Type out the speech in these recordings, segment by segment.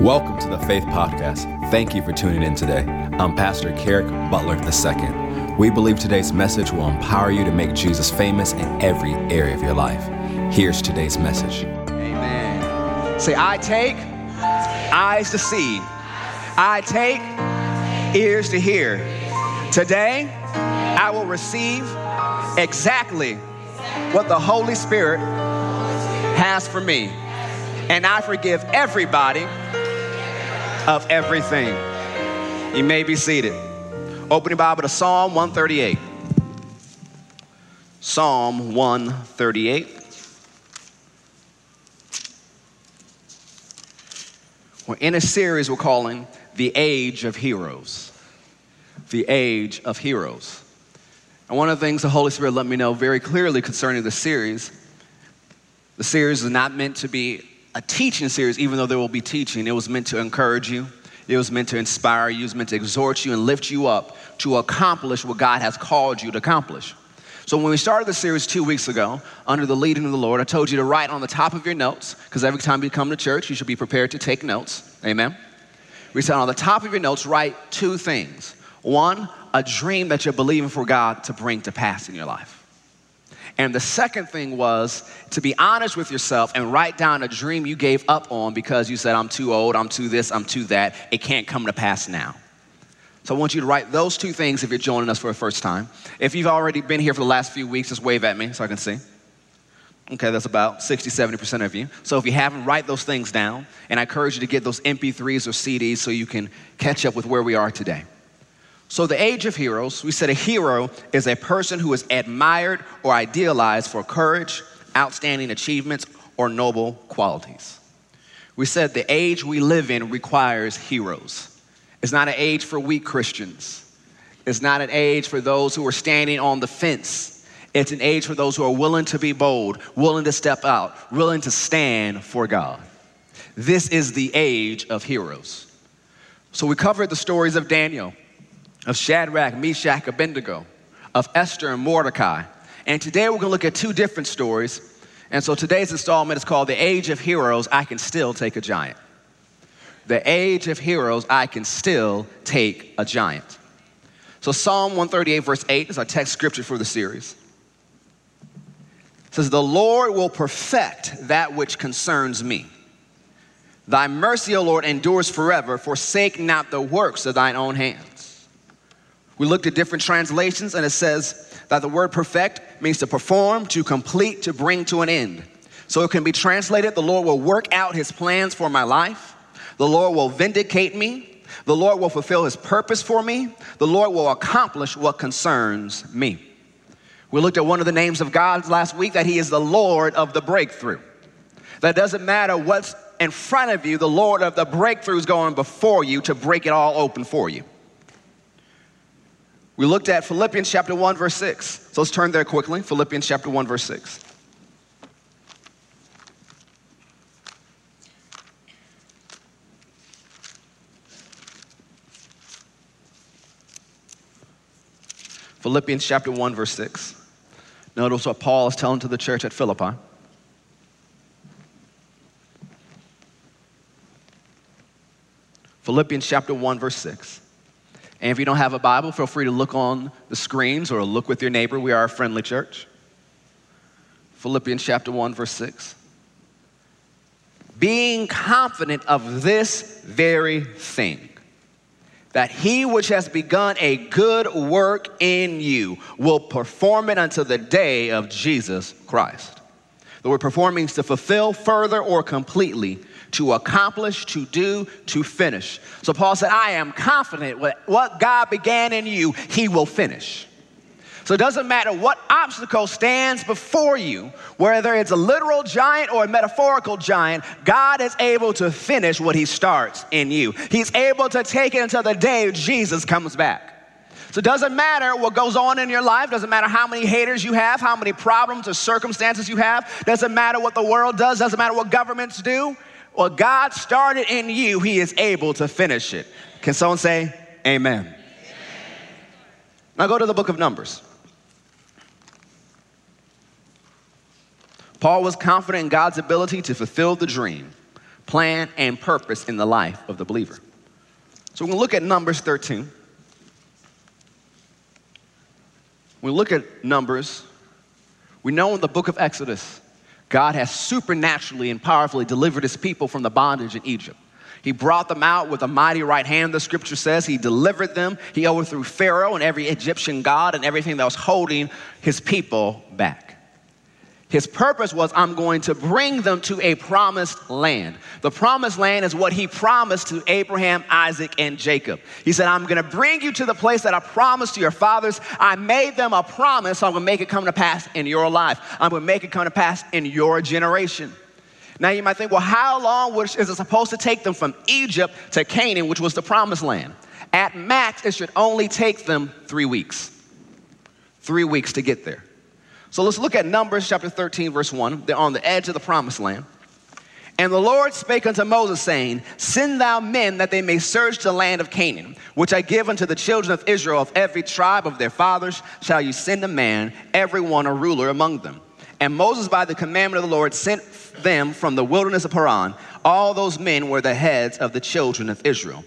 Welcome to the Faith Podcast. Thank you for tuning in today. I'm Pastor Kerrick Butler II. We believe today's message will empower you to make Jesus famous in every area of your life. Here's today's message. Amen. Say, I take eyes to see, I take ears to hear. Today, I will receive exactly what the Holy Spirit has for me. And I forgive everybody of everything. You may be seated. Open your Bible to Psalm 138. Psalm 138. We're in a series we're calling The Age of Heroes. The Age of Heroes. And one of the things the Holy Spirit let me know very clearly concerning the series the series is not meant to be a teaching series, even though there will be teaching. It was meant to encourage you, it was meant to inspire you, it was meant to exhort you and lift you up to accomplish what God has called you to accomplish. So, when we started the series two weeks ago, under the leading of the Lord, I told you to write on the top of your notes, because every time you come to church, you should be prepared to take notes. Amen? We said on the top of your notes, write two things. One, a dream that you're believing for God to bring to pass in your life. And the second thing was to be honest with yourself and write down a dream you gave up on because you said, I'm too old, I'm too this, I'm too that. It can't come to pass now. So I want you to write those two things if you're joining us for the first time. If you've already been here for the last few weeks, just wave at me so I can see. Okay, that's about 60, 70% of you. So if you haven't, write those things down. And I encourage you to get those MP3s or CDs so you can catch up with where we are today. So, the age of heroes, we said a hero is a person who is admired or idealized for courage, outstanding achievements, or noble qualities. We said the age we live in requires heroes. It's not an age for weak Christians, it's not an age for those who are standing on the fence. It's an age for those who are willing to be bold, willing to step out, willing to stand for God. This is the age of heroes. So, we covered the stories of Daniel of Shadrach, Meshach, Abednego, of Esther and Mordecai. And today we're going to look at two different stories. And so today's installment is called The Age of Heroes I Can Still Take a Giant. The Age of Heroes I Can Still Take a Giant. So Psalm 138, verse 8 is our text scripture for the series. It says, The Lord will perfect that which concerns me. Thy mercy, O Lord, endures forever. Forsake not the works of thine own hands. We looked at different translations, and it says that the word perfect means to perform, to complete, to bring to an end. So it can be translated the Lord will work out his plans for my life, the Lord will vindicate me, the Lord will fulfill his purpose for me, the Lord will accomplish what concerns me. We looked at one of the names of God last week that he is the Lord of the breakthrough. That doesn't matter what's in front of you, the Lord of the breakthrough is going before you to break it all open for you. We looked at Philippians chapter 1, verse 6. So let's turn there quickly. Philippians chapter 1, verse 6. Philippians chapter 1, verse 6. Notice what Paul is telling to the church at Philippi. Philippians chapter 1, verse 6. And if you don't have a Bible, feel free to look on the screens or look with your neighbor. We are a friendly church. Philippians chapter 1, verse 6. Being confident of this very thing, that he which has begun a good work in you will perform it until the day of Jesus Christ. The word perform means to fulfill further or completely to accomplish, to do, to finish. So Paul said, I am confident what God began in you, he will finish. So it doesn't matter what obstacle stands before you, whether it's a literal giant or a metaphorical giant, God is able to finish what he starts in you. He's able to take it until the day Jesus comes back. So it doesn't matter what goes on in your life, doesn't matter how many haters you have, how many problems or circumstances you have, doesn't matter what the world does, doesn't matter what governments do. What God started in you, He is able to finish it. Can someone say amen? amen? Now go to the book of Numbers. Paul was confident in God's ability to fulfill the dream. plan, and purpose in the life of the believer. So we're going to look at Numbers 13. We look at Numbers, we know in the book of Exodus, God has supernaturally and powerfully delivered his people from the bondage in Egypt. He brought them out with a mighty right hand, the scripture says. He delivered them. He overthrew Pharaoh and every Egyptian god and everything that was holding his people back. His purpose was, I'm going to bring them to a promised land. The promised land is what he promised to Abraham, Isaac, and Jacob. He said, I'm going to bring you to the place that I promised to your fathers. I made them a promise, so I'm going to make it come to pass in your life. I'm going to make it come to pass in your generation. Now you might think, well, how long is it supposed to take them from Egypt to Canaan, which was the promised land? At max, it should only take them three weeks. Three weeks to get there. So let's look at Numbers chapter 13, verse 1. They're on the edge of the promised land. And the Lord spake unto Moses, saying, Send thou men that they may search the land of Canaan, which I give unto the children of Israel. Of every tribe of their fathers shall you send a man, every one a ruler among them. And Moses, by the commandment of the Lord, sent them from the wilderness of Paran. All those men were the heads of the children of Israel.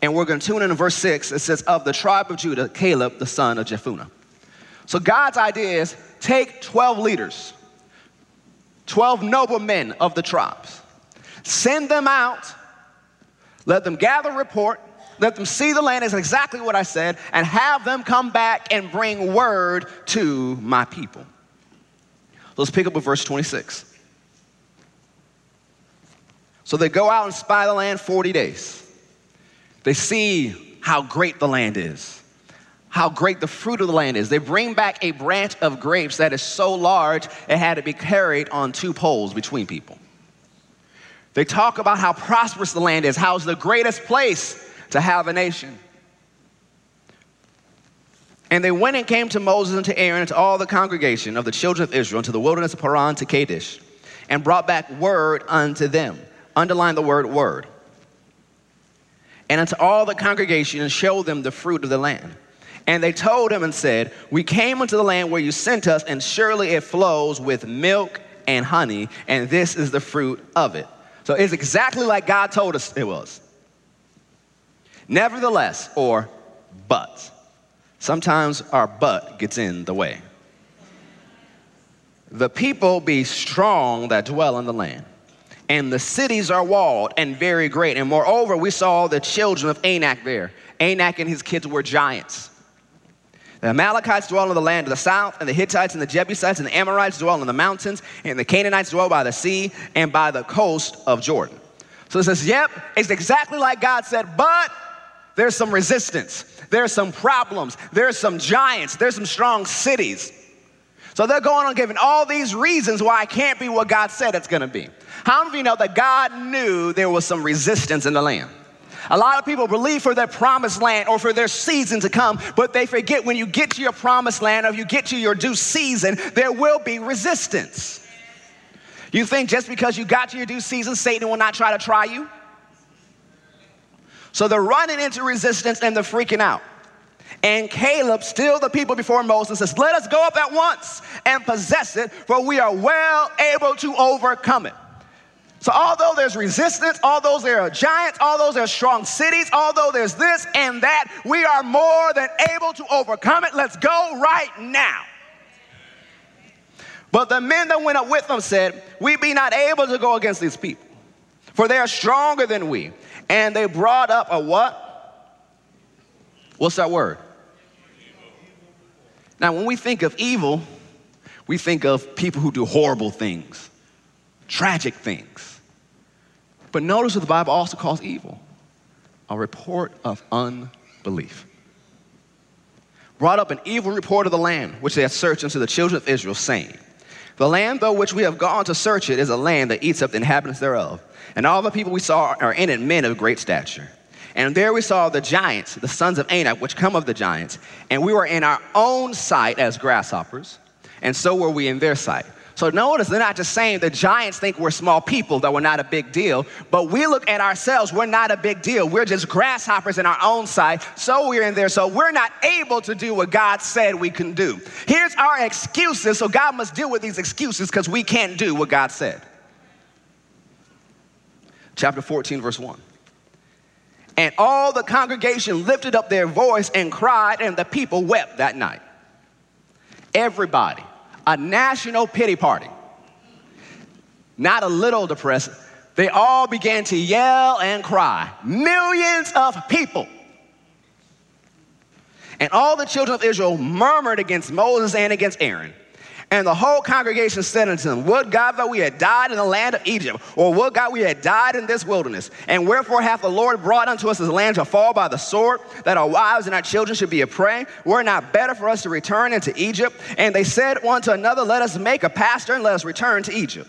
And we're going to tune in to verse 6. It says, Of the tribe of Judah, Caleb, the son of Jephunneh. So God's idea is take 12 leaders, 12 noble men of the tribes, send them out, let them gather report, let them see the land is exactly what I said, and have them come back and bring word to my people. Let's pick up with verse 26. So they go out and spy the land 40 days. They see how great the land is how great the fruit of the land is. They bring back a branch of grapes that is so large it had to be carried on two poles between people. They talk about how prosperous the land is, how it's the greatest place to have a nation. And they went and came to Moses and to Aaron and to all the congregation of the children of Israel, into the wilderness of Paran to Kadesh, and brought back word unto them. Underline the word word. And unto all the congregation, and showed them the fruit of the land. And they told him and said, We came into the land where you sent us, and surely it flows with milk and honey, and this is the fruit of it. So it's exactly like God told us it was. Nevertheless, or but. Sometimes our but gets in the way. The people be strong that dwell in the land, and the cities are walled and very great. And moreover, we saw the children of Anak there. Anak and his kids were giants. The Amalekites dwell in the land of the south, and the Hittites and the Jebusites and the Amorites dwell in the mountains, and the Canaanites dwell by the sea and by the coast of Jordan. So it says, yep, it's exactly like God said, but there's some resistance, there's some problems, there's some giants, there's some strong cities. So they're going on giving all these reasons why it can't be what God said it's gonna be. How many of you know that God knew there was some resistance in the land? A lot of people believe for their promised land or for their season to come, but they forget when you get to your promised land or you get to your due season, there will be resistance. You think just because you got to your due season, Satan will not try to try you? So they're running into resistance and they're freaking out. And Caleb, still the people before Moses, says, Let us go up at once and possess it, for we are well able to overcome it. So, although there's resistance, although there are giants, although there are strong cities, although there's this and that, we are more than able to overcome it. Let's go right now. But the men that went up with them said, We be not able to go against these people, for they are stronger than we. And they brought up a what? What's that word? Now, when we think of evil, we think of people who do horrible things, tragic things. But notice what the Bible also calls evil a report of unbelief. Brought up an evil report of the land which they had searched unto the children of Israel, saying, The land though which we have gone to search it is a land that eats up the inhabitants thereof. And all the people we saw are in it men of great stature. And there we saw the giants, the sons of Anak, which come of the giants. And we were in our own sight as grasshoppers, and so were we in their sight. So notice they're not just saying the giants think we're small people, that we're not a big deal, but we look at ourselves, we're not a big deal. We're just grasshoppers in our own sight. So we're in there. So we're not able to do what God said we can do. Here's our excuses. So God must deal with these excuses because we can't do what God said. chapter 14, verse 1. And all the congregation lifted up their voice and cried, and the people wept that night. Everybody, a national pity party. Not a little depressed. They all began to yell and cry. Millions of people. And all the children of Israel murmured against Moses and against Aaron. And the whole congregation said unto them, Would God that we had died in the land of Egypt, or would God we had died in this wilderness? And wherefore hath the Lord brought unto us this land to fall by the sword, that our wives and our children should be a prey? Were it not better for us to return into Egypt? And they said one to another, Let us make a pastor and let us return to Egypt.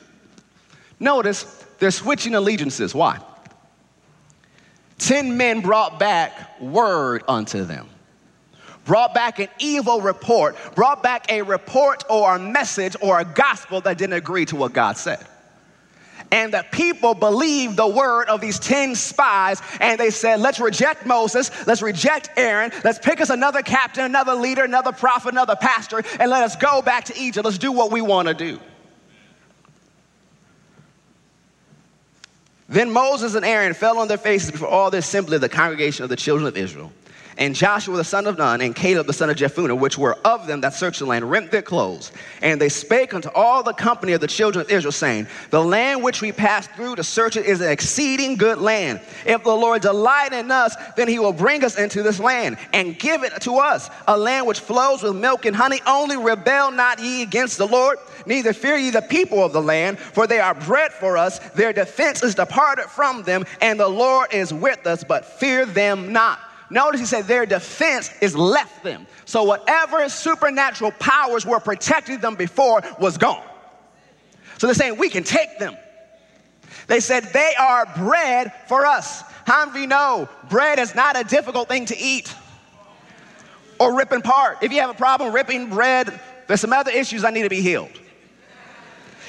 Notice they're switching allegiances. Why? Ten men brought back word unto them brought back an evil report, brought back a report or a message or a gospel that didn't agree to what God said. And the people believed the word of these 10 spies, and they said, Let's reject Moses, let's reject Aaron, let's pick us another captain, another leader, another prophet, another pastor, and let us go back to Egypt. Let's do what we want to do. Then Moses and Aaron fell on their faces before all the assembly of the congregation of the children of Israel. And Joshua the son of Nun and Caleb the son of Jephunneh, which were of them that searched the land, rent their clothes. And they spake unto all the company of the children of Israel, saying, The land which we passed through to search it is an exceeding good land. If the Lord delight in us, then he will bring us into this land and give it to us, a land which flows with milk and honey. Only rebel not ye against the Lord, neither fear ye the people of the land, for they are bread for us. Their defense is departed from them, and the Lord is with us, but fear them not. Notice he said their defense is left them. So whatever supernatural powers were protecting them before was gone. So they're saying we can take them. They said they are bread for us. How many of you know bread is not a difficult thing to eat or rip apart? If you have a problem ripping bread, there's some other issues I need to be healed.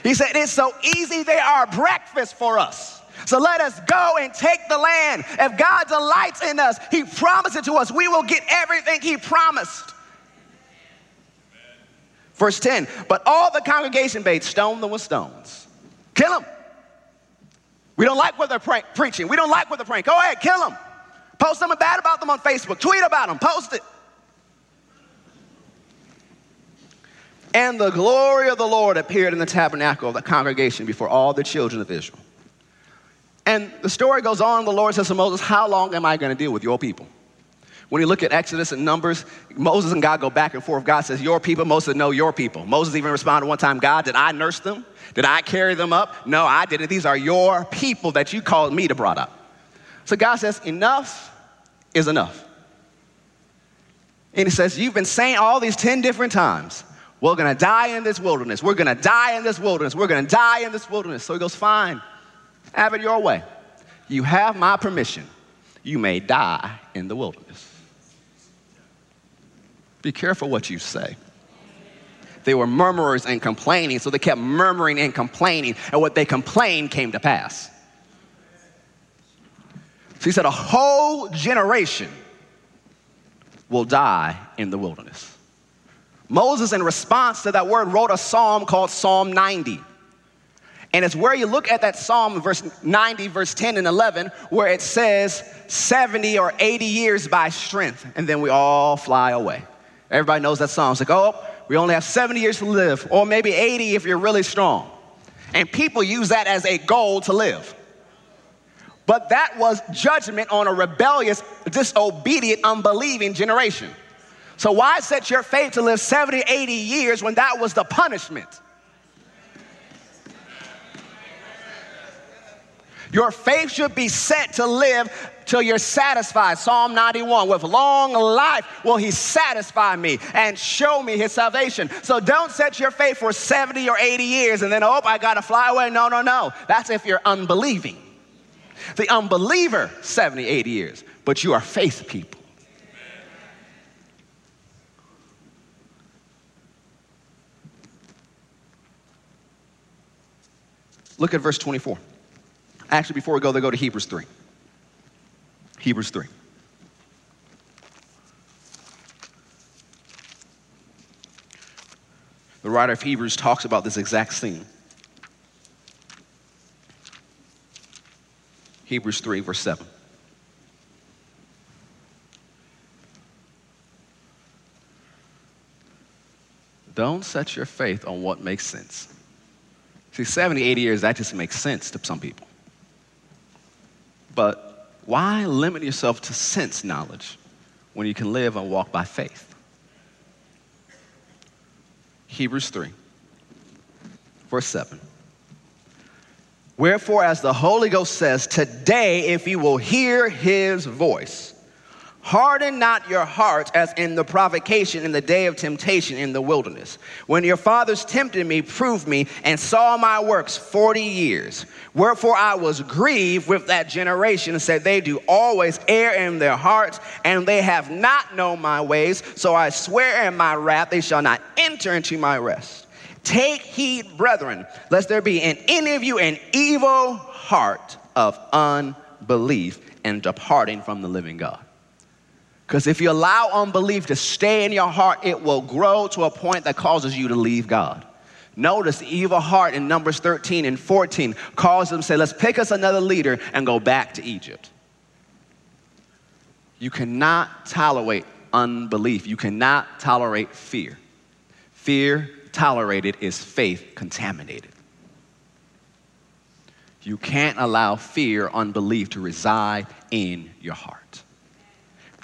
He said it's so easy, they are breakfast for us. So let us go and take the land. If God delights in us, He promised it to us. We will get everything He promised. Verse 10 But all the congregation bade stone them with stones. Kill them. We don't like what they're pre- preaching. We don't like what they're praying. Go ahead, kill them. Post something bad about them on Facebook. Tweet about them. Post it. And the glory of the Lord appeared in the tabernacle of the congregation before all the children of Israel. And the story goes on. The Lord says to Moses, How long am I going to deal with your people? When you look at Exodus and Numbers, Moses and God go back and forth. God says, Your people. Moses said, No, your people. Moses even responded one time, God, did I nurse them? Did I carry them up? No, I didn't. These are your people that you called me to brought up. So God says, Enough is enough. And he says, You've been saying all these 10 different times, we're gonna die in this wilderness. We're gonna die in this wilderness. We're gonna die in this wilderness. So he goes, Fine. Have it your way. You have my permission. You may die in the wilderness. Be careful what you say. They were murmurers and complaining, so they kept murmuring and complaining, and what they complained came to pass. So he said, A whole generation will die in the wilderness. Moses, in response to that word, wrote a psalm called Psalm 90. And it's where you look at that Psalm, verse 90, verse 10 and 11, where it says 70 or 80 years by strength, and then we all fly away. Everybody knows that song. It's like, oh, we only have 70 years to live, or maybe 80 if you're really strong. And people use that as a goal to live. But that was judgment on a rebellious, disobedient, unbelieving generation. So, why set your faith to live 70, 80 years when that was the punishment? Your faith should be set to live till you're satisfied. Psalm 91 with long life will he satisfy me and show me his salvation. So don't set your faith for 70 or 80 years and then, oh, I got to fly away. No, no, no. That's if you're unbelieving. The unbeliever, 70, 80 years, but you are faith people. Look at verse 24. Actually, before we go, they go to Hebrews 3. Hebrews 3. The writer of Hebrews talks about this exact scene. Hebrews 3, verse 7. Don't set your faith on what makes sense. See, 70, 80 years, that just makes sense to some people. But why limit yourself to sense knowledge when you can live and walk by faith? Hebrews 3, verse 7. Wherefore, as the Holy Ghost says, today, if you will hear his voice, Harden not your hearts as in the provocation in the day of temptation in the wilderness. When your fathers tempted me, proved me, and saw my works 40 years. Wherefore I was grieved with that generation and said, They do always err in their hearts, and they have not known my ways. So I swear in my wrath, they shall not enter into my rest. Take heed, brethren, lest there be in any of you an evil heart of unbelief and departing from the living God. Because if you allow unbelief to stay in your heart, it will grow to a point that causes you to leave God. Notice the evil heart in Numbers 13 and 14 calls them say, let's pick us another leader and go back to Egypt. You cannot tolerate unbelief. You cannot tolerate fear. Fear tolerated is faith contaminated. You can't allow fear, unbelief to reside in your heart.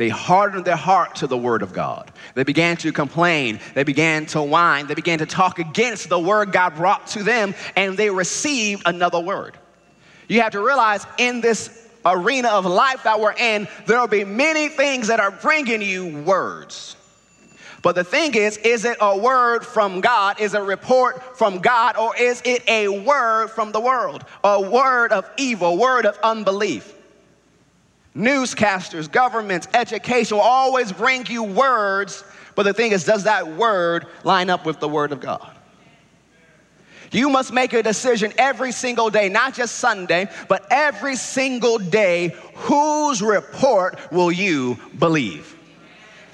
They hardened their heart to the word of God. They began to complain. They began to whine. They began to talk against the word God brought to them, and they received another word. You have to realize in this arena of life that we're in, there will be many things that are bringing you words. But the thing is, is it a word from God? Is it a report from God? Or is it a word from the world? A word of evil, word of unbelief? Newscasters, governments, education will always bring you words, but the thing is, does that word line up with the word of God? You must make a decision every single day, not just Sunday, but every single day. Whose report will you believe?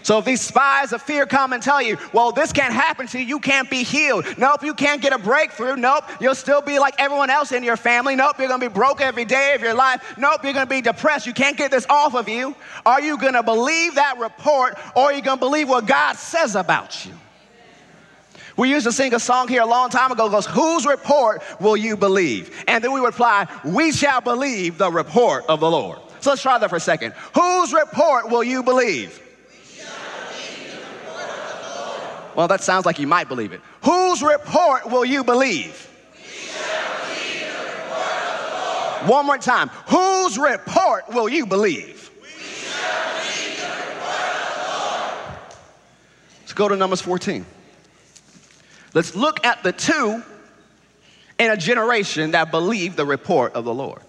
So if these spies of fear come and tell you, well, this can't happen to you, you can't be healed. Nope, you can't get a breakthrough. Nope, you'll still be like everyone else in your family. Nope, you're gonna be broke every day of your life. Nope, you're gonna be depressed. You can't get this off of you. Are you gonna believe that report or are you gonna believe what God says about you? We used to sing a song here a long time ago goes, Whose report will you believe? And then we would reply, We shall believe the report of the Lord. So let's try that for a second. Whose report will you believe? Well, that sounds like you might believe it. Whose report will you believe? One more time. Whose report will you believe? believe Let's go to Numbers 14. Let's look at the two in a generation that believed the report of the Lord.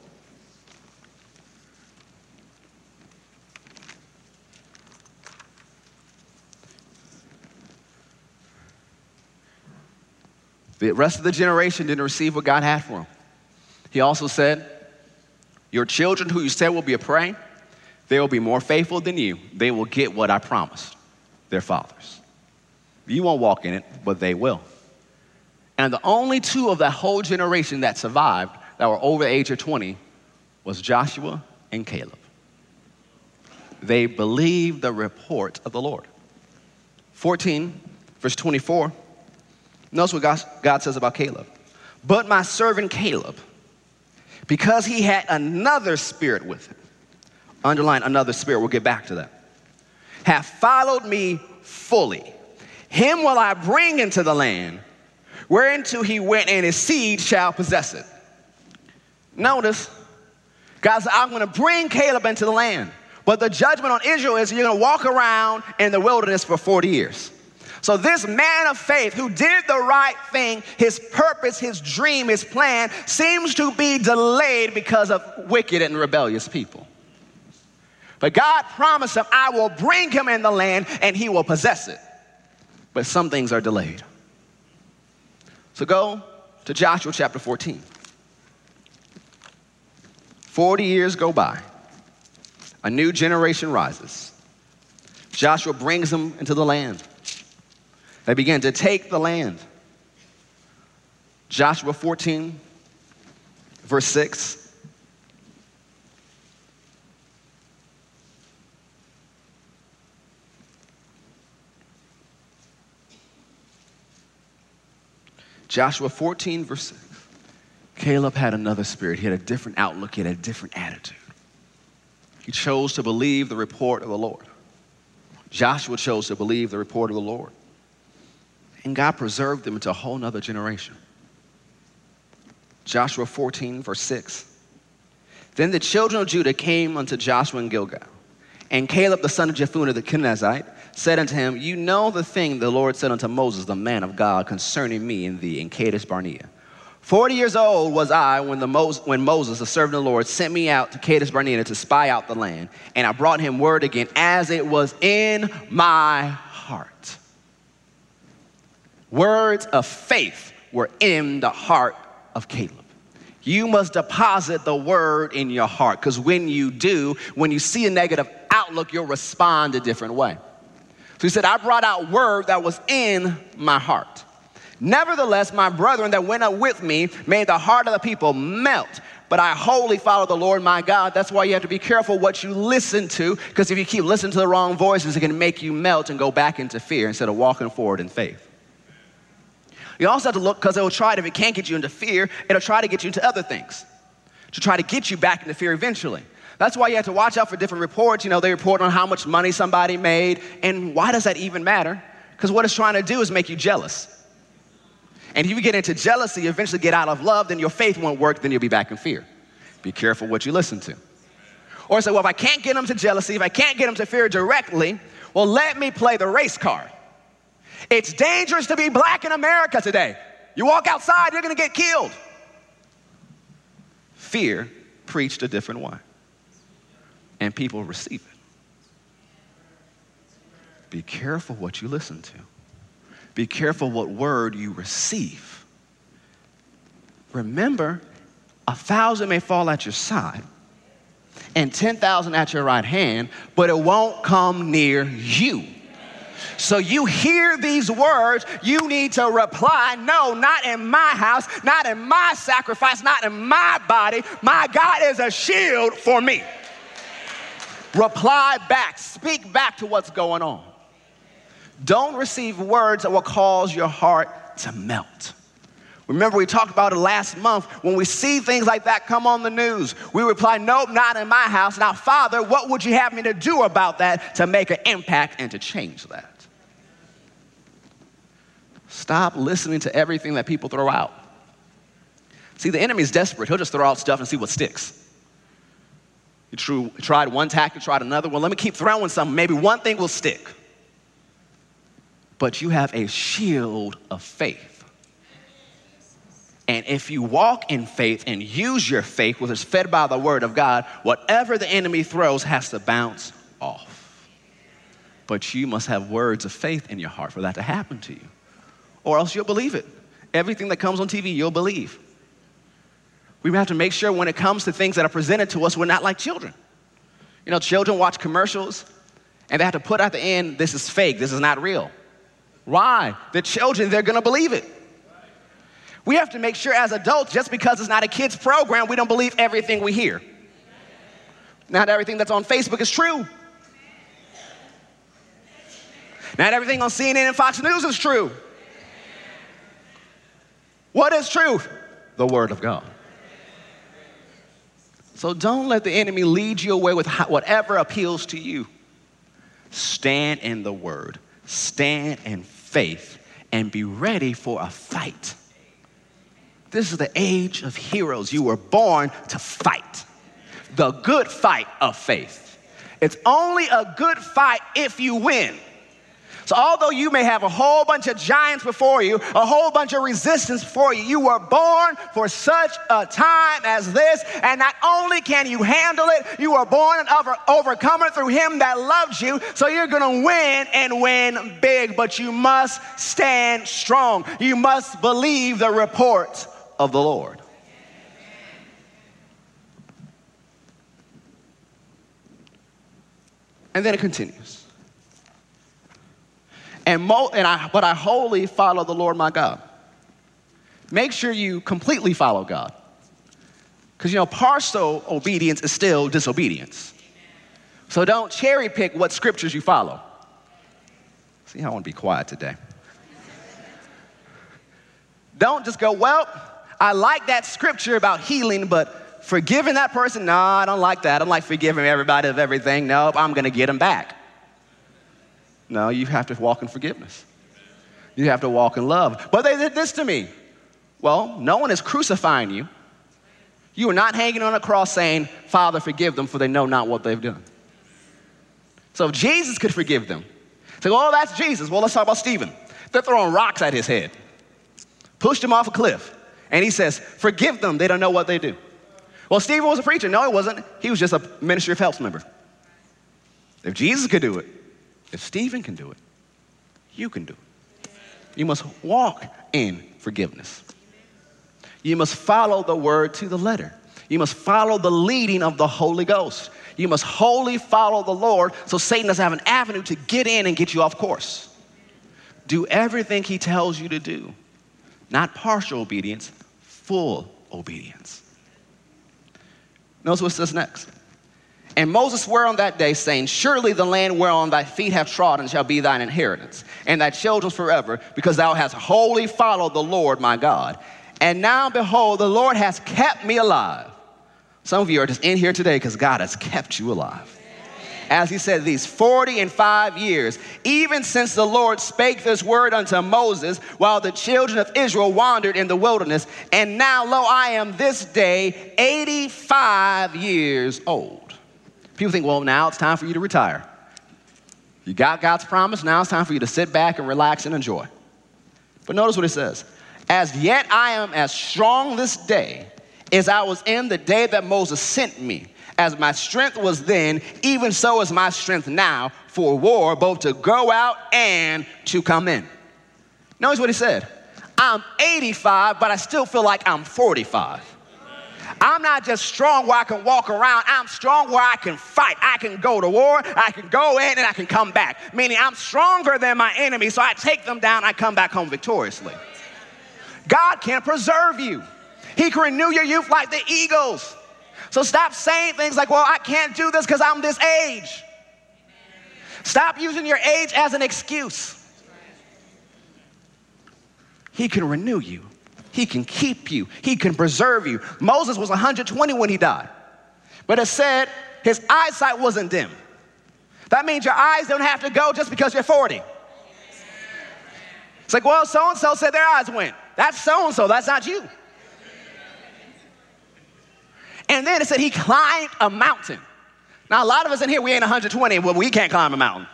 The rest of the generation didn't receive what God had for them. He also said, Your children who you said will be a prey, they will be more faithful than you. They will get what I promised their fathers. You won't walk in it, but they will. And the only two of that whole generation that survived that were over the age of 20 was Joshua and Caleb. They believed the report of the Lord. 14, verse 24 Notice what God, says about Caleb. But my servant Caleb, because he had another spirit with him, underline another spirit, we'll get back to that, have followed me fully. Him will I bring into the land whereinto he went, and his seed shall possess it. Notice, God said, I'm going to bring Caleb into the land. But the judgment on Israel is you're going to walk around in the wilderness for 40 years. So, this man of faith who did the right thing, his purpose, his dream, his plan seems to be delayed because of wicked and rebellious people. But God promised him, I will bring him in the land and he will possess it. But some things are delayed. So, go to Joshua chapter 14. 40 years go by, a new generation rises. Joshua brings them into the land. They began to take the land. Joshua 14, verse 6. Joshua 14, verse 6. Caleb had another spirit. He had a different outlook. He had a different attitude. He chose to believe the report of the Lord. Joshua chose to believe the report of the Lord. And God preserved them into a whole nother generation. Joshua 14, verse 6. Then the children of Judah came unto Joshua in Gilgal. And Caleb the son of Jephunneh the Kenizzite said unto him, You know the thing the Lord said unto Moses, the man of God, concerning me and thee in Kadesh Barnea. Forty years old was I when, the Mos- when Moses, the servant of the Lord, sent me out to Kadesh Barnea to spy out the land. And I brought him word again as it was in my heart. Words of faith were in the heart of Caleb. You must deposit the word in your heart because when you do, when you see a negative outlook, you'll respond a different way. So he said, I brought out word that was in my heart. Nevertheless, my brethren that went up with me made the heart of the people melt. But I wholly follow the Lord my God. That's why you have to be careful what you listen to, because if you keep listening to the wrong voices, it can make you melt and go back into fear instead of walking forward in faith. You also have to look because it will try to, if it can't get you into fear, it'll try to get you into other things to try to get you back into fear eventually. That's why you have to watch out for different reports. You know, they report on how much money somebody made, and why does that even matter? Because what it's trying to do is make you jealous. And if you get into jealousy, you eventually get out of love, then your faith won't work, then you'll be back in fear. Be careful what you listen to. Or say, well, if I can't get them to jealousy, if I can't get them to fear directly, well, let me play the race card. It's dangerous to be black in America today. You walk outside, you're gonna get killed. Fear preached a different way, and people receive it. Be careful what you listen to. Be careful what word you receive. Remember, a thousand may fall at your side and 10,000 at your right hand, but it won't come near you. So you hear these words, you need to reply, No, not in my house, not in my sacrifice, not in my body. My God is a shield for me. Reply back, speak back to what's going on. Don't receive words that will cause your heart to melt. Remember, we talked about it last month. When we see things like that come on the news, we reply, Nope, not in my house. Now, Father, what would you have me to do about that to make an impact and to change that? Stop listening to everything that people throw out. See, the enemy is desperate. He'll just throw out stuff and see what sticks. You tried one tactic, tried another. Well, let me keep throwing some. Maybe one thing will stick. But you have a shield of faith. And if you walk in faith and use your faith, which is fed by the word of God, whatever the enemy throws has to bounce off. But you must have words of faith in your heart for that to happen to you or else you'll believe it. Everything that comes on TV, you'll believe. We have to make sure when it comes to things that are presented to us, we're not like children. You know, children watch commercials and they have to put at the end, this is fake, this is not real. Why? The children, they're gonna believe it. We have to make sure as adults, just because it's not a kid's program, we don't believe everything we hear. Not everything that's on Facebook is true. Not everything on CNN and Fox News is true. What is truth? The Word of God. So don't let the enemy lead you away with whatever appeals to you. Stand in the Word, stand in faith, and be ready for a fight. This is the age of heroes. You were born to fight the good fight of faith. It's only a good fight if you win. So, although you may have a whole bunch of giants before you, a whole bunch of resistance before you, you were born for such a time as this. And not only can you handle it, you were born an over- overcomer through Him that loves you. So, you're going to win and win big, but you must stand strong. You must believe the report of the Lord. And then it continues and, mo- and I, but I wholly follow the Lord my God. Make sure you completely follow God. Because, you know, partial obedience is still disobedience. So don't cherry pick what scriptures you follow. See, I want to be quiet today. Don't just go, well, I like that scripture about healing, but forgiving that person, no, I don't like that. I don't like forgiving everybody of everything. Nope, I'm going to get them back. No, you have to walk in forgiveness. You have to walk in love. But they did this to me. Well, no one is crucifying you. You are not hanging on a cross saying, Father, forgive them, for they know not what they've done. So if Jesus could forgive them, say, oh, that's Jesus. Well, let's talk about Stephen. They're throwing rocks at his head, pushed him off a cliff. And he says, Forgive them, they don't know what they do. Well, Stephen was a preacher. No, he wasn't. He was just a ministry of helps member. If Jesus could do it, if Stephen can do it, you can do it. You must walk in forgiveness. You must follow the word to the letter. You must follow the leading of the Holy Ghost. You must wholly follow the Lord so Satan doesn't have an avenue to get in and get you off course. Do everything he tells you to do, not partial obedience, full obedience. Notice what says next. And Moses swore on that day, saying, Surely the land whereon thy feet have trodden shall be thine inheritance, and thy children's forever, because thou hast wholly followed the Lord my God. And now, behold, the Lord has kept me alive. Some of you are just in here today because God has kept you alive. As he said, these 40 and five years, even since the Lord spake this word unto Moses while the children of Israel wandered in the wilderness. And now, lo, I am this day 85 years old. People think, well, now it's time for you to retire. You got God's promise, now it's time for you to sit back and relax and enjoy. But notice what it says As yet I am as strong this day as I was in the day that Moses sent me. As my strength was then, even so is my strength now for war, both to go out and to come in. Notice what he said I'm 85, but I still feel like I'm 45. I'm not just strong where I can walk around. I'm strong where I can fight. I can go to war. I can go in and I can come back. Meaning I'm stronger than my enemy, so I take them down. I come back home victoriously. God can preserve you. He can renew your youth like the eagles. So stop saying things like, well, I can't do this because I'm this age. Stop using your age as an excuse. He can renew you. He can keep you, He can preserve you. Moses was 120 when he died, but it said his eyesight wasn't dim. That means your eyes don't have to go just because you're 40. It's like, well, so and so said their eyes went. That's so and so, that's not you. And then it said he climbed a mountain. Now, a lot of us in here, we ain't 120, well, we can't climb a mountain.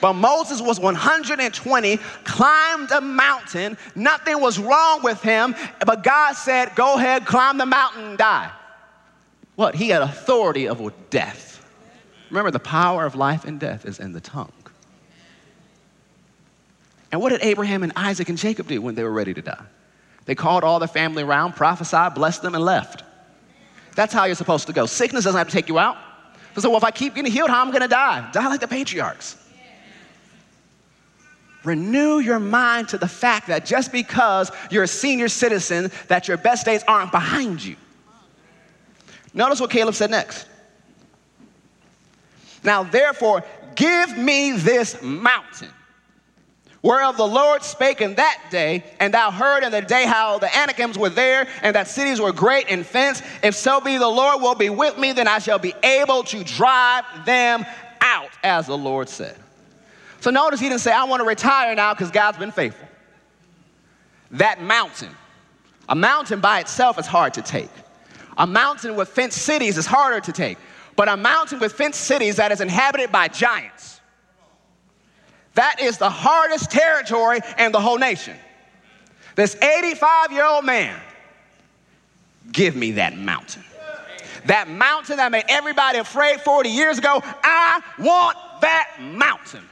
But Moses was 120, climbed a mountain. Nothing was wrong with him, but God said, Go ahead, climb the mountain and die. What? He had authority over death. Remember, the power of life and death is in the tongue. And what did Abraham and Isaac and Jacob do when they were ready to die? They called all the family around, prophesied, blessed them, and left. That's how you're supposed to go. Sickness doesn't have to take you out. So, well, if I keep getting healed, how am I going to die? Die like the patriarchs. Renew your mind to the fact that just because you're a senior citizen, that your best days aren't behind you. Notice what Caleb said next. Now, therefore, give me this mountain whereof the Lord spake in that day, and thou heard in the day how the Anakims were there, and that cities were great and fenced. If so be the Lord will be with me, then I shall be able to drive them out, as the Lord said. So notice he didn't say, I want to retire now because God's been faithful. That mountain, a mountain by itself is hard to take. A mountain with fenced cities is harder to take. But a mountain with fenced cities that is inhabited by giants, that is the hardest territory in the whole nation. This 85 year old man, give me that mountain. That mountain that made everybody afraid 40 years ago, I want that mountain.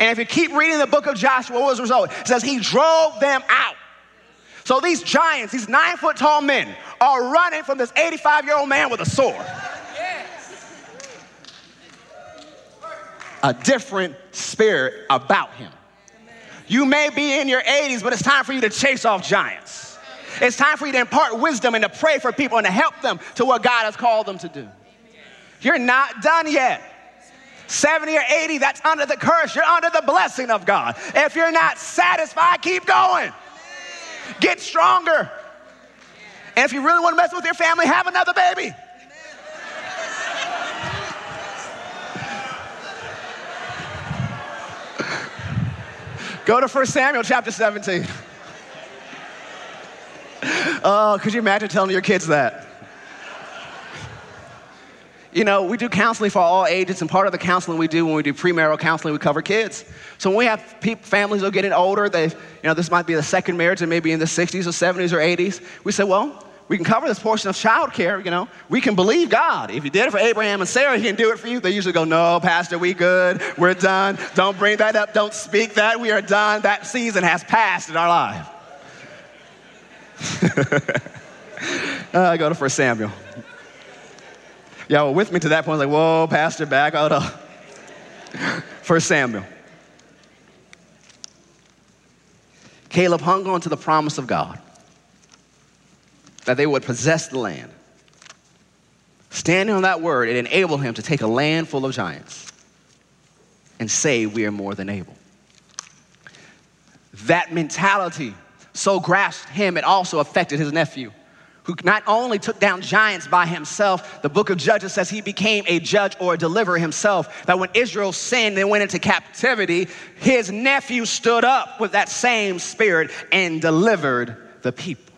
And if you keep reading the book of Joshua, what was the result? It says he drove them out. So these giants, these nine foot tall men, are running from this 85 year old man with a sword. A different spirit about him. You may be in your 80s, but it's time for you to chase off giants. It's time for you to impart wisdom and to pray for people and to help them to what God has called them to do. You're not done yet. 70 or 80, that's under the curse. You're under the blessing of God. If you're not satisfied, keep going. Get stronger. And if you really want to mess with your family, have another baby. Go to 1 Samuel chapter 17. Oh, could you imagine telling your kids that? You know, we do counseling for all ages, and part of the counseling we do when we do premarital counseling, we cover kids. So when we have families who are getting older, they, you know, this might be the second marriage, and maybe in the 60s or 70s or 80s, we say, well, we can cover this portion of childcare, you know. We can believe God. If He did it for Abraham and Sarah, He can do it for you. They usually go, no, Pastor, we good. We're done. Don't bring that up. Don't speak that. We are done. That season has passed in our life. uh, go to 1 Samuel. Y'all were with me to that point. I was Like, whoa, Pastor, back out of. First Samuel. Caleb hung on to the promise of God that they would possess the land. Standing on that word, it enabled him to take a land full of giants and say, We are more than able. That mentality so grasped him, it also affected his nephew who not only took down giants by himself, the book of Judges says he became a judge or a deliverer himself. That when Israel sinned and went into captivity, his nephew stood up with that same spirit and delivered the people.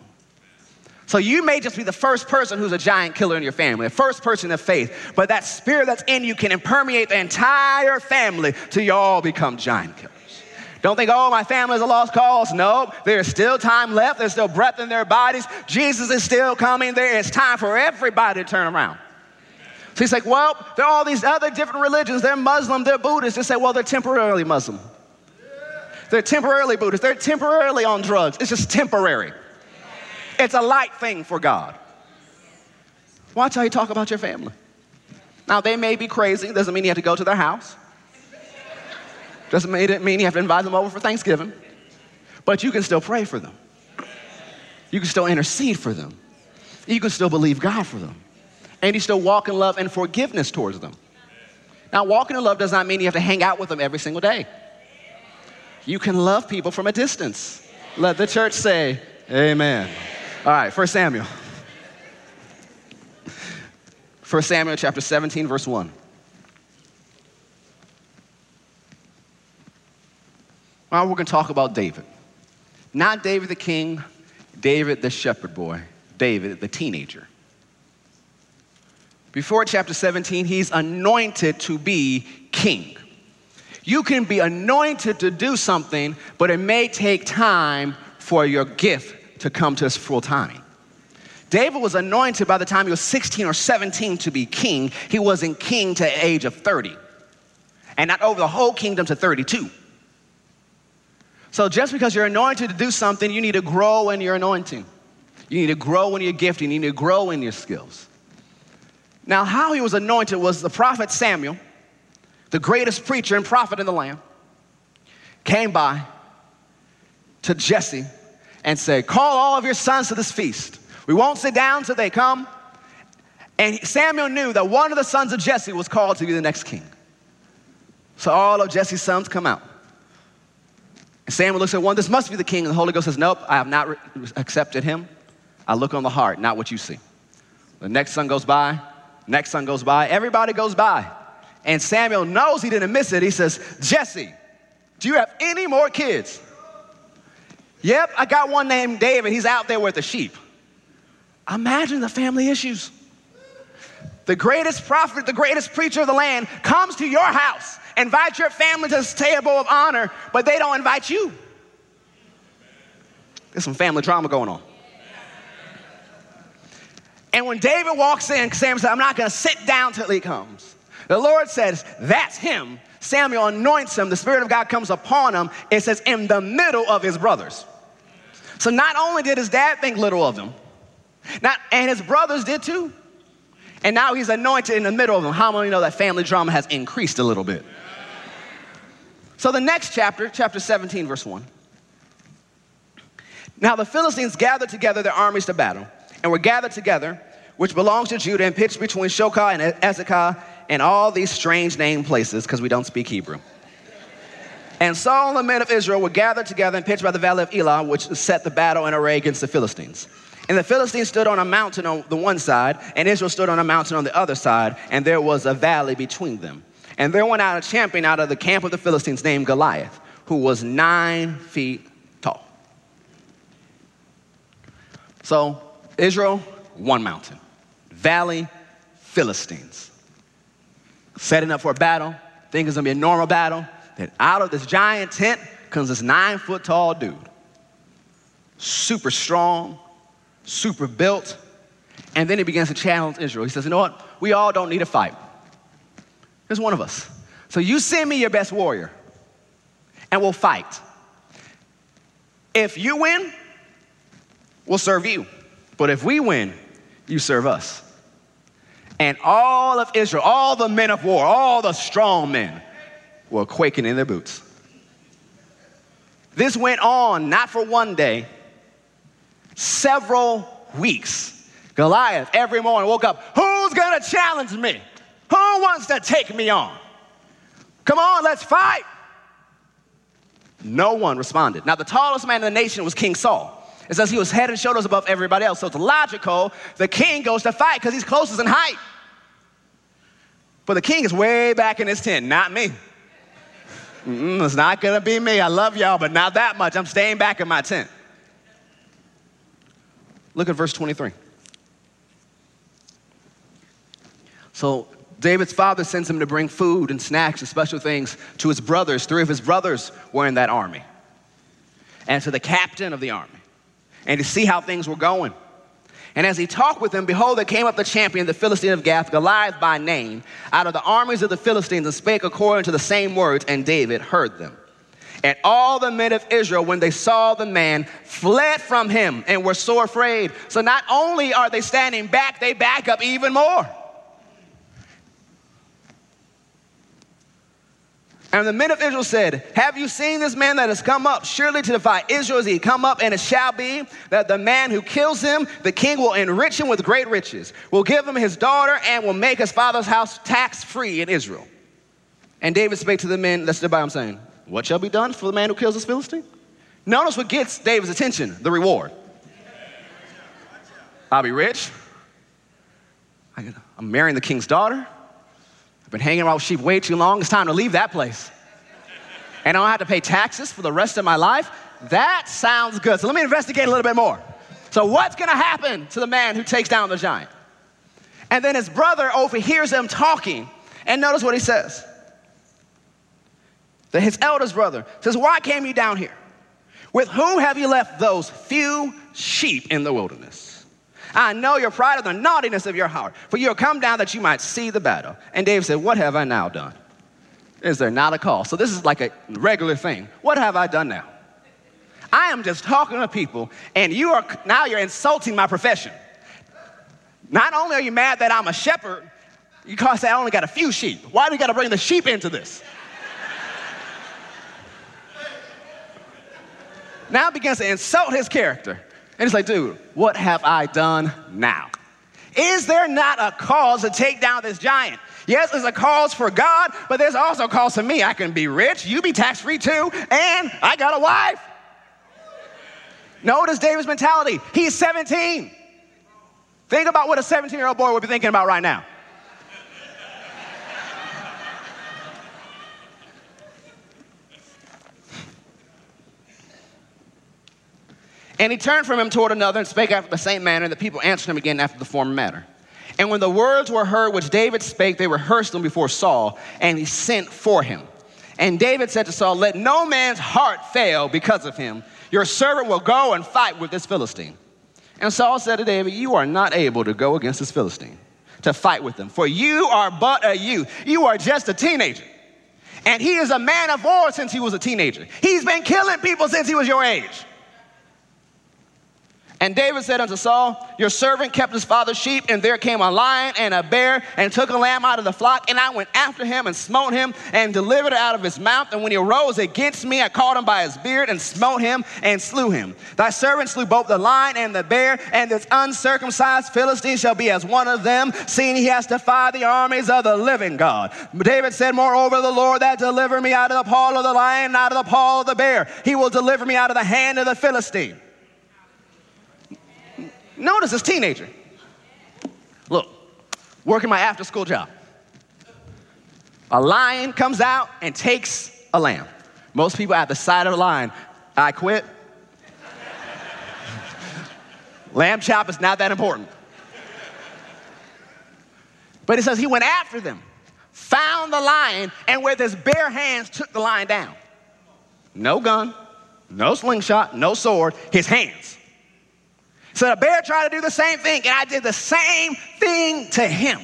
So you may just be the first person who's a giant killer in your family, the first person of faith, but that spirit that's in you can permeate the entire family till you all become giant killers. Don't think, oh, my family is a lost cause. No, there's still time left. There's still breath in their bodies. Jesus is still coming. There is time for everybody to turn around. So he's like, well, there are all these other different religions. They're Muslim, they're Buddhist. They say, well, they're temporarily Muslim. They're temporarily Buddhist. They're temporarily on drugs. It's just temporary. It's a light thing for God. Watch how you talk about your family. Now, they may be crazy. Doesn't mean you have to go to their house. Doesn't mean you have to invite them over for Thanksgiving, but you can still pray for them. You can still intercede for them. You can still believe God for them. And you still walk in love and forgiveness towards them. Now, walking in love does not mean you have to hang out with them every single day. You can love people from a distance. Let the church say, Amen. All right, 1 Samuel. 1 Samuel chapter 17, verse 1. Now we're going to talk about David. Not David the king, David the shepherd boy, David the teenager. Before chapter 17, he's anointed to be king. You can be anointed to do something, but it may take time for your gift to come to its full time. David was anointed by the time he was 16 or 17 to be king. He wasn't king to the age of 30, and not over the whole kingdom to 32. So just because you're anointed to do something, you need to grow in your anointing. You need to grow in your gifting. You need to grow in your skills. Now, how he was anointed was the prophet Samuel, the greatest preacher and prophet in the land, came by to Jesse and said, Call all of your sons to this feast. We won't sit down till they come. And Samuel knew that one of the sons of Jesse was called to be the next king. So all of Jesse's sons come out. And Samuel looks at one, this must be the king. And the Holy Ghost says, Nope, I have not re- accepted him. I look on the heart, not what you see. The next son goes by, next son goes by, everybody goes by. And Samuel knows he didn't miss it. He says, Jesse, do you have any more kids? Yep, I got one named David. He's out there with the sheep. Imagine the family issues. The greatest prophet, the greatest preacher of the land comes to your house invite your family to this table of honor, but they don't invite you. There's some family drama going on. And when David walks in, Samuel said, I'm not going to sit down till he comes. The Lord says, That's him. Samuel anoints him. The Spirit of God comes upon him. It says, In the middle of his brothers. So not only did his dad think little of him, not, and his brothers did too. And now he's anointed in the middle of them. How many know that family drama has increased a little bit? So the next chapter, chapter 17, verse 1. Now the Philistines gathered together their armies to battle, and were gathered together, which belongs to Judah, and pitched between Shochoh and Azekah and all these strange named places, because we don't speak Hebrew. And Saul and the men of Israel were gathered together and pitched by the valley of Elah, which set the battle in array against the Philistines. And the Philistines stood on a mountain on the one side, and Israel stood on a mountain on the other side, and there was a valley between them. And there went out a champion out of the camp of the Philistines named Goliath, who was nine feet tall. So, Israel, one mountain. Valley, Philistines. Setting up for a battle, think it's gonna be a normal battle. Then out of this giant tent comes this nine foot tall dude. Super strong, super built. And then he begins to challenge Israel. He says, You know what? We all don't need a fight. There's one of us. So you send me your best warrior, and we'll fight. If you win, we'll serve you. But if we win, you serve us. And all of Israel, all the men of war, all the strong men were quaking in their boots. This went on not for one day, several weeks. Goliath every morning woke up, Who's gonna challenge me? Who wants to take me on? Come on, let's fight. No one responded. Now, the tallest man in the nation was King Saul. It says he was head and shoulders above everybody else. So it's logical the king goes to fight because he's closest in height. But the king is way back in his tent, not me. Mm-mm, it's not gonna be me. I love y'all, but not that much. I'm staying back in my tent. Look at verse 23. So David's father sends him to bring food and snacks and special things to his brothers. Three of his brothers were in that army. And to the captain of the army. And to see how things were going. And as he talked with them, behold, there came up the champion, the Philistine of Gath, Goliath by name, out of the armies of the Philistines, and spake according to the same words, and David heard them. And all the men of Israel, when they saw the man, fled from him and were sore afraid. So not only are they standing back, they back up even more. And the men of Israel said, Have you seen this man that has come up? Surely to defy Israel is he come up, and it shall be that the man who kills him, the king will enrich him with great riches, will give him his daughter, and will make his father's house tax free in Israel. And David spake to the men stood by him, saying, What shall be done for the man who kills this Philistine? Notice what gets David's attention the reward. I'll be rich. I'm marrying the king's daughter been hanging around with sheep way too long. It's time to leave that place. And I don't have to pay taxes for the rest of my life. That sounds good. So let me investigate a little bit more. So, what's going to happen to the man who takes down the giant? And then his brother overhears them talking. And notice what he says. That his eldest brother says, Why came you down here? With whom have you left those few sheep in the wilderness? I know your pride of the naughtiness of your heart, for you have come down that you might see the battle. And David said, What have I now done? Is there not a call? So this is like a regular thing. What have I done now? I am just talking to people, and you are now you're insulting my profession. Not only are you mad that I'm a shepherd, you can't say I only got a few sheep. Why do you got to bring the sheep into this? now begins to insult his character. And it's like, dude, what have I done now? Is there not a cause to take down this giant? Yes, there's a cause for God, but there's also a cause for me. I can be rich, you be tax free too, and I got a wife. Notice David's mentality. He's 17. Think about what a 17 year old boy would be thinking about right now. And he turned from him toward another and spake after the same manner, and the people answered him again after the former manner. And when the words were heard which David spake, they rehearsed them before Saul, and he sent for him. And David said to Saul, Let no man's heart fail because of him. Your servant will go and fight with this Philistine. And Saul said to David, You are not able to go against this Philistine to fight with him, for you are but a youth. You are just a teenager. And he is a man of war since he was a teenager. He's been killing people since he was your age. And David said unto Saul, Your servant kept his father's sheep, and there came a lion and a bear, and took a lamb out of the flock, and I went after him and smote him, and delivered it out of his mouth. And when he arose against me, I caught him by his beard, and smote him, and slew him. Thy servant slew both the lion and the bear, and this uncircumcised Philistine shall be as one of them, seeing he has defied the armies of the living God. David said, Moreover, the Lord that delivered me out of the paw of the lion, out of the paw of the bear, he will deliver me out of the hand of the Philistine. Notice this teenager. Look, working my after school job. A lion comes out and takes a lamb. Most people at the side of the line, I quit. lamb chop is not that important. But it says he went after them, found the lion, and with his bare hands took the lion down. No gun, no slingshot, no sword, his hands. So the bear tried to do the same thing, and I did the same thing to him.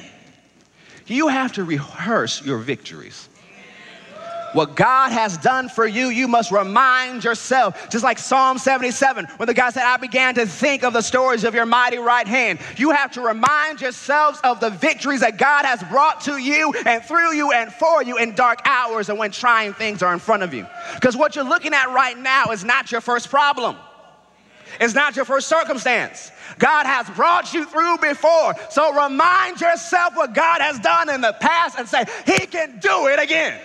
You have to rehearse your victories. What God has done for you, you must remind yourself. Just like Psalm 77, when the guy said, I began to think of the stories of your mighty right hand. You have to remind yourselves of the victories that God has brought to you and through you and for you in dark hours and when trying things are in front of you. Because what you're looking at right now is not your first problem. It's not your first circumstance. God has brought you through before. So remind yourself what God has done in the past and say, He can do it again.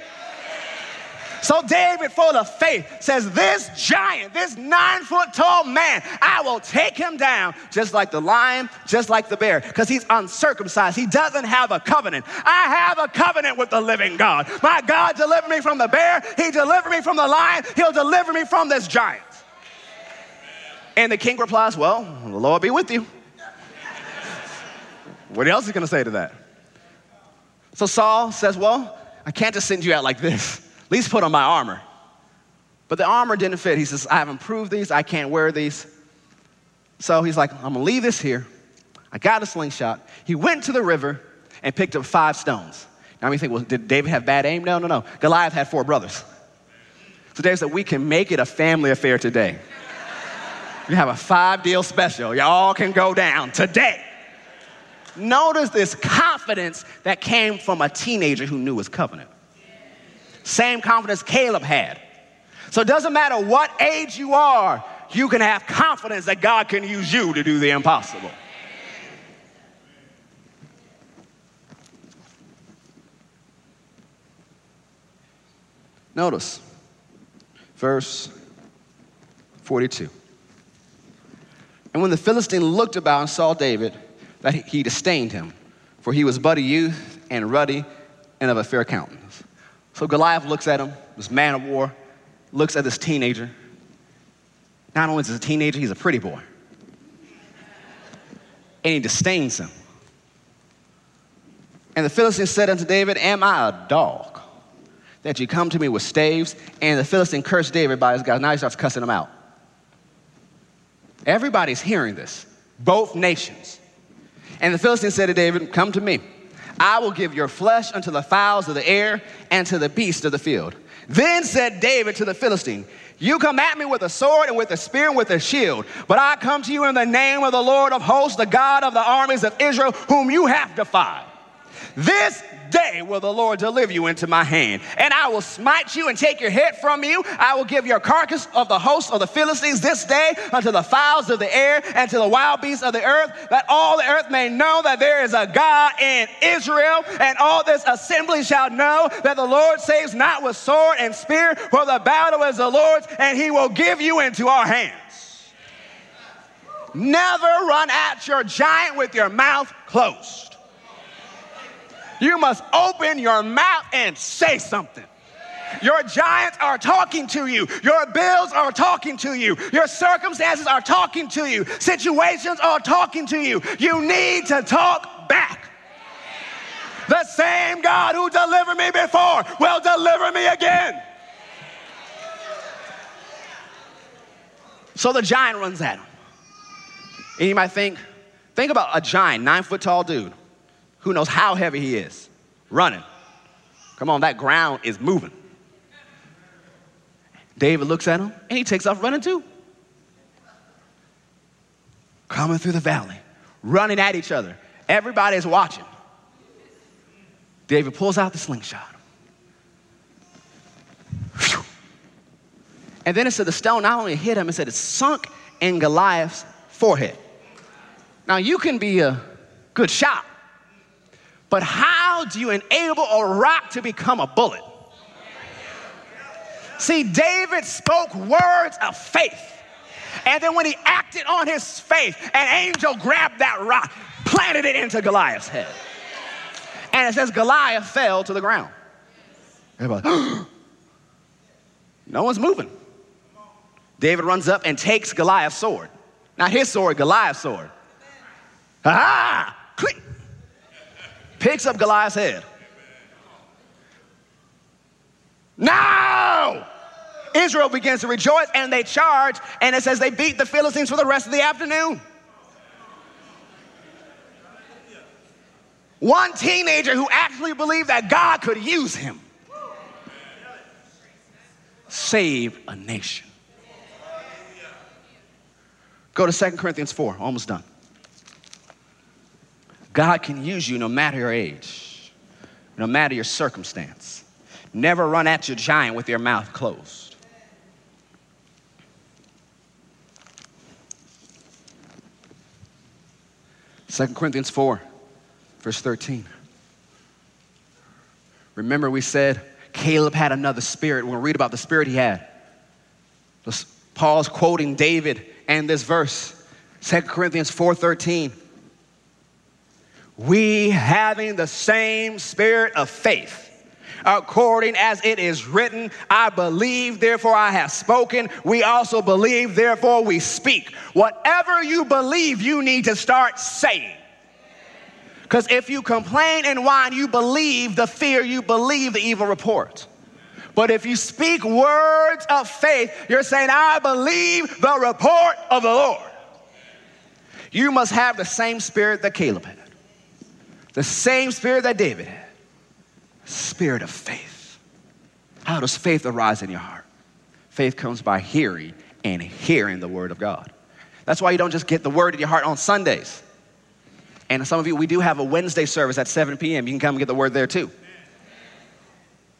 So David, full of faith, says, This giant, this nine foot tall man, I will take him down, just like the lion, just like the bear, because he's uncircumcised. He doesn't have a covenant. I have a covenant with the living God. My God delivered me from the bear, He delivered me from the lion, He'll deliver me from this giant. And the king replies, Well, the Lord be with you. what else is going to say to that? So Saul says, Well, I can't just send you out like this. At least put on my armor. But the armor didn't fit. He says, I haven't proved these. I can't wear these. So he's like, I'm going to leave this here. I got a slingshot. He went to the river and picked up five stones. Now, you think, well, did David have bad aim? No, no, no. Goliath had four brothers. So David said, We can make it a family affair today. We have a five deal special. Y'all can go down today. Notice this confidence that came from a teenager who knew his covenant. Same confidence Caleb had. So it doesn't matter what age you are, you can have confidence that God can use you to do the impossible. Notice verse 42. And when the Philistine looked about and saw David, that he disdained him, for he was but a youth and ruddy and of a fair countenance. So Goliath looks at him, this man of war, looks at this teenager. Not only is he a teenager, he's a pretty boy. And he disdains him. And the Philistine said unto David, Am I a dog that you come to me with staves? And the Philistine cursed David by his God. Now he starts cussing him out. Everybody's hearing this, both nations. And the Philistine said to David, Come to me. I will give your flesh unto the fowls of the air and to the beasts of the field. Then said David to the Philistine, You come at me with a sword and with a spear and with a shield, but I come to you in the name of the Lord of hosts, the God of the armies of Israel, whom you have defied. This day will the Lord deliver you into my hand, and I will smite you and take your head from you. I will give your carcass of the host of the Philistines this day unto the fowls of the air and to the wild beasts of the earth, that all the earth may know that there is a God in Israel, and all this assembly shall know that the Lord saves not with sword and spear, for the battle is the Lord's, and he will give you into our hands. Never run at your giant with your mouth closed. You must open your mouth and say something. Your giants are talking to you. Your bills are talking to you. Your circumstances are talking to you. Situations are talking to you. You need to talk back. The same God who delivered me before will deliver me again. So the giant runs at him. And you might think, think about a giant, nine foot tall dude who knows how heavy he is, running. Come on, that ground is moving. David looks at him and he takes off running too. coming through the valley, running at each other. Everybody is watching. David pulls out the slingshot. And then it said the stone not only hit him, it said it sunk in Goliath's forehead. Now, you can be a good shot, but how do you enable a rock to become a bullet? See, David spoke words of faith. And then when he acted on his faith, an angel grabbed that rock, planted it into Goliath's head. And it says Goliath fell to the ground. Everybody, no one's moving. David runs up and takes Goliath's sword. Not his sword, Goliath's sword. Ah! Click! Picks up Goliath's head. Now! Israel begins to rejoice and they charge, and it says they beat the Philistines for the rest of the afternoon. One teenager who actually believed that God could use him saved a nation. Go to 2 Corinthians 4, almost done. God can use you no matter your age, no matter your circumstance. Never run at your giant with your mouth closed. Second Corinthians 4, verse 13. Remember, we said Caleb had another spirit. We're going to read about the spirit he had. Paul's quoting David and this verse, 2 Corinthians 4:13. We having the same spirit of faith, according as it is written, I believe, therefore I have spoken. We also believe, therefore we speak. Whatever you believe, you need to start saying. Because if you complain and whine, you believe the fear, you believe the evil report. But if you speak words of faith, you're saying, I believe the report of the Lord. You must have the same spirit that Caleb had, the same spirit that David had spirit of faith. How does faith arise in your heart? Faith comes by hearing and hearing the word of God. That's why you don't just get the word in your heart on Sundays. And some of you, we do have a Wednesday service at 7 p.m. You can come and get the word there too.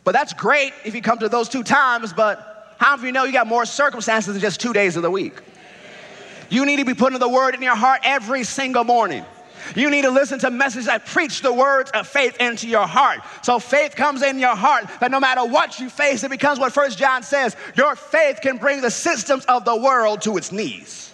But that's great if you come to those two times, but how many of you know you got more circumstances than just two days of the week? You need to be putting the word in your heart every single morning. You need to listen to messages that preach the words of faith into your heart. So faith comes in your heart that no matter what you face, it becomes what First John says, your faith can bring the systems of the world to its knees.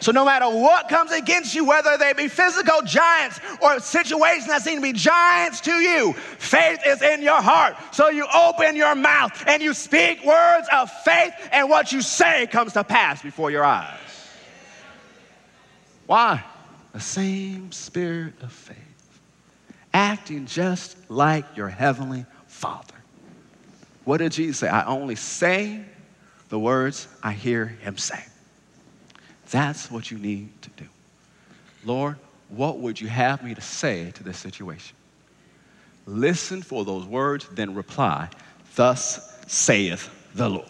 So, no matter what comes against you, whether they be physical giants or situations that seem to be giants to you, faith is in your heart. So, you open your mouth and you speak words of faith, and what you say comes to pass before your eyes. Why? The same spirit of faith, acting just like your heavenly Father. What did Jesus say? I only say the words I hear him say. That's what you need to do. Lord, what would you have me to say to this situation? Listen for those words, then reply, Thus saith the Lord.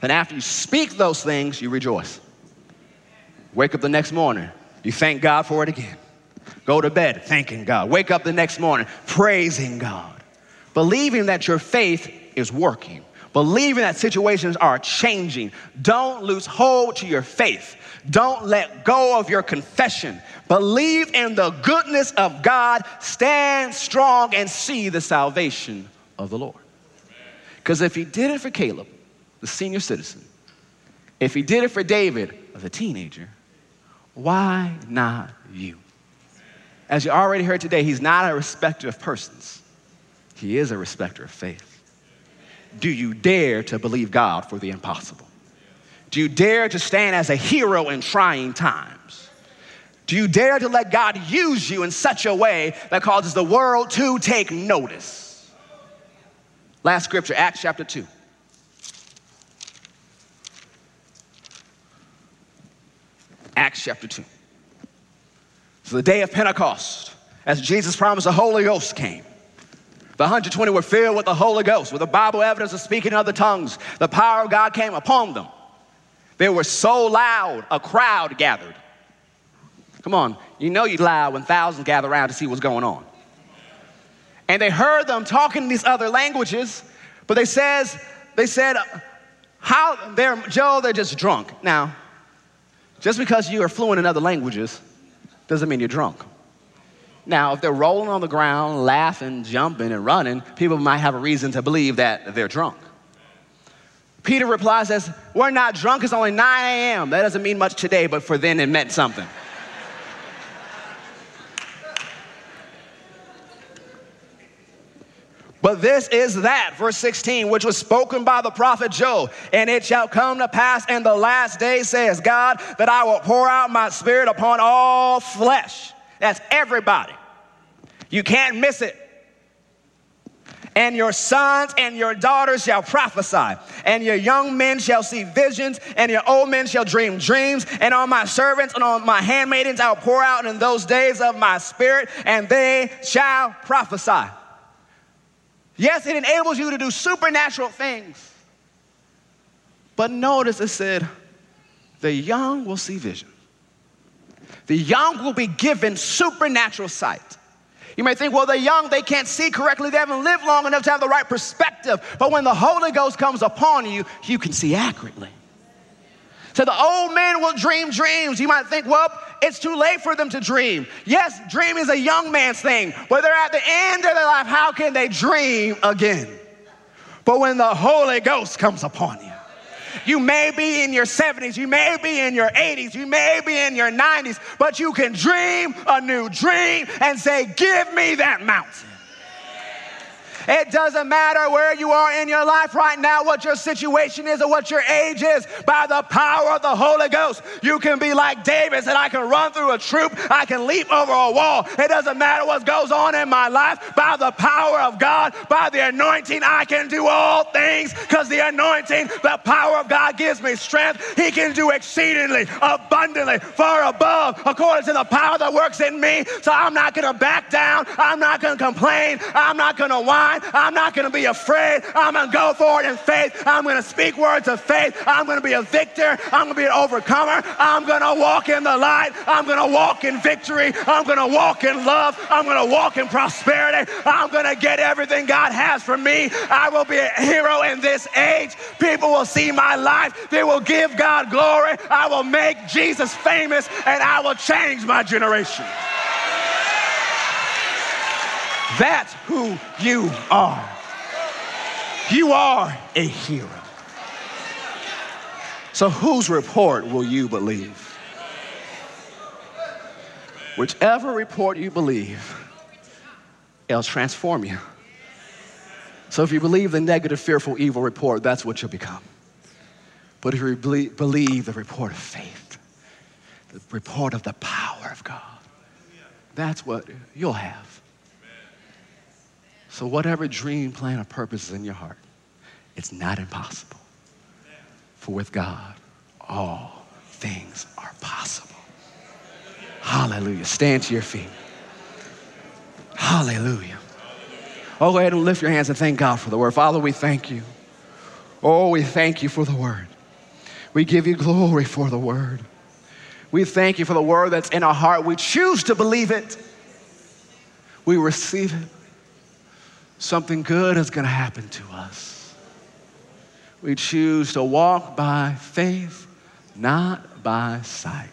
Then, after you speak those things, you rejoice. Wake up the next morning, you thank God for it again. Go to bed thanking God. Wake up the next morning praising God, believing that your faith is working believing that situations are changing. Don't lose hold to your faith. Don't let go of your confession. Believe in the goodness of God. Stand strong and see the salvation of the Lord. Because if he did it for Caleb, the senior citizen, if he did it for David, the teenager, why not you? As you already heard today, he's not a respecter of persons, he is a respecter of faith. Do you dare to believe God for the impossible? Do you dare to stand as a hero in trying times? Do you dare to let God use you in such a way that causes the world to take notice? Last scripture, Acts chapter 2. Acts chapter 2. So the day of Pentecost, as Jesus promised, the Holy Ghost came. The 120 were filled with the Holy Ghost, with the Bible evidence of speaking in other tongues. The power of God came upon them. They were so loud, a crowd gathered. Come on, you know you're loud when thousands gather around to see what's going on. And they heard them talking these other languages, but they says they said how they're Joe, they're just drunk. Now, just because you are fluent in other languages doesn't mean you're drunk. Now, if they're rolling on the ground, laughing, jumping, and running, people might have a reason to believe that they're drunk. Peter replies, says, We're not drunk, it's only 9 a.m. That doesn't mean much today, but for then it meant something. But this is that, verse 16, which was spoken by the prophet Joel. And it shall come to pass in the last day, says God, that I will pour out my spirit upon all flesh. That's everybody. You can't miss it. And your sons and your daughters shall prophesy, and your young men shall see visions, and your old men shall dream dreams. And on my servants and on my handmaidens I'll pour out in those days of my spirit, and they shall prophesy. Yes, it enables you to do supernatural things. But notice it said, the young will see vision. The young will be given supernatural sight. You may think, well, they're young, they can't see correctly, they haven't lived long enough to have the right perspective. But when the Holy Ghost comes upon you, you can see accurately. So the old men will dream dreams. You might think, well, it's too late for them to dream. Yes, dream is a young man's thing. But they're at the end of their life, how can they dream again? But when the Holy Ghost comes upon you, you may be in your 70s, you may be in your 80s, you may be in your 90s, but you can dream a new dream and say, Give me that mountain. It doesn't matter where you are in your life right now, what your situation is or what your age is. By the power of the Holy Ghost, you can be like David said, I can run through a troop, I can leap over a wall. It doesn't matter what goes on in my life. By the power of God, by the anointing, I can do all things because the anointing, the power of God gives me strength. He can do exceedingly, abundantly, far above, according to the power that works in me. So I'm not going to back down. I'm not going to complain. I'm not going to whine. I'm not going to be afraid. I'm going to go forward in faith. I'm going to speak words of faith. I'm going to be a victor. I'm going to be an overcomer. I'm going to walk in the light. I'm going to walk in victory. I'm going to walk in love. I'm going to walk in prosperity. I'm going to get everything God has for me. I will be a hero in this age. People will see my life. They will give God glory. I will make Jesus famous and I will change my generation. That's who you are. You are a hero. So, whose report will you believe? Whichever report you believe, it'll transform you. So, if you believe the negative, fearful, evil report, that's what you'll become. But if you believe the report of faith, the report of the power of God, that's what you'll have. So, whatever dream, plan, or purpose is in your heart, it's not impossible. For with God, all things are possible. Hallelujah. Stand to your feet. Hallelujah. Oh, go ahead and lift your hands and thank God for the word. Father, we thank you. Oh, we thank you for the word. We give you glory for the word. We thank you for the word that's in our heart. We choose to believe it. We receive it something good is going to happen to us. We choose to walk by faith, not by sight,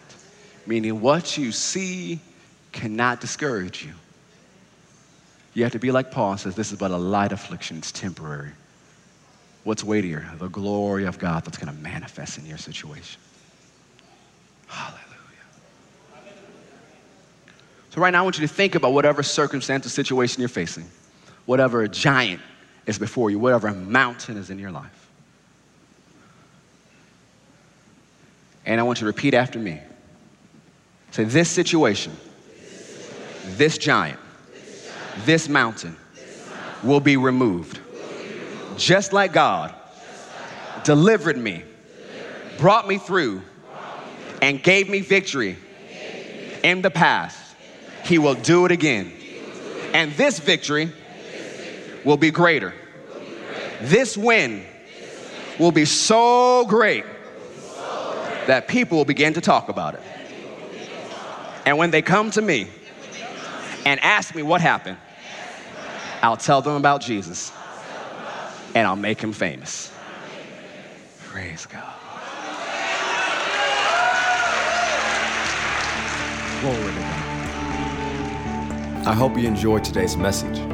meaning what you see cannot discourage you. You have to be like Paul says, this is but a light affliction, it's temporary. What's weightier? The glory of God that's going to manifest in your situation. Hallelujah. So, right now, I want you to think about whatever circumstance or situation you're facing whatever giant is before you, whatever mountain is in your life. And I want you to repeat after me. Say, this situation, this giant, this mountain will be removed. Just like God delivered me, brought me through, and gave me victory in the past, He will do it again. And this victory will be greater. This win will be so great that people will begin to talk about it. And when they come to me and ask me what happened, I'll tell them about Jesus and I'll make him famous. Praise God. Glory to God. I hope you enjoyed today's message.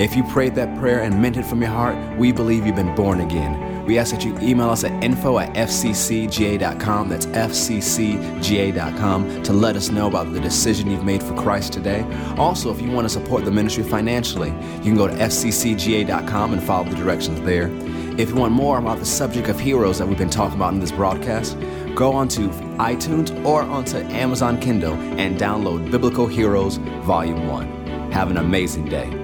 If you prayed that prayer and meant it from your heart, we believe you've been born again. We ask that you email us at info at fccga.com, that's fccga.com, to let us know about the decision you've made for Christ today. Also, if you want to support the ministry financially, you can go to fccga.com and follow the directions there. If you want more about the subject of heroes that we've been talking about in this broadcast, go onto iTunes or onto Amazon Kindle and download Biblical Heroes Volume 1. Have an amazing day.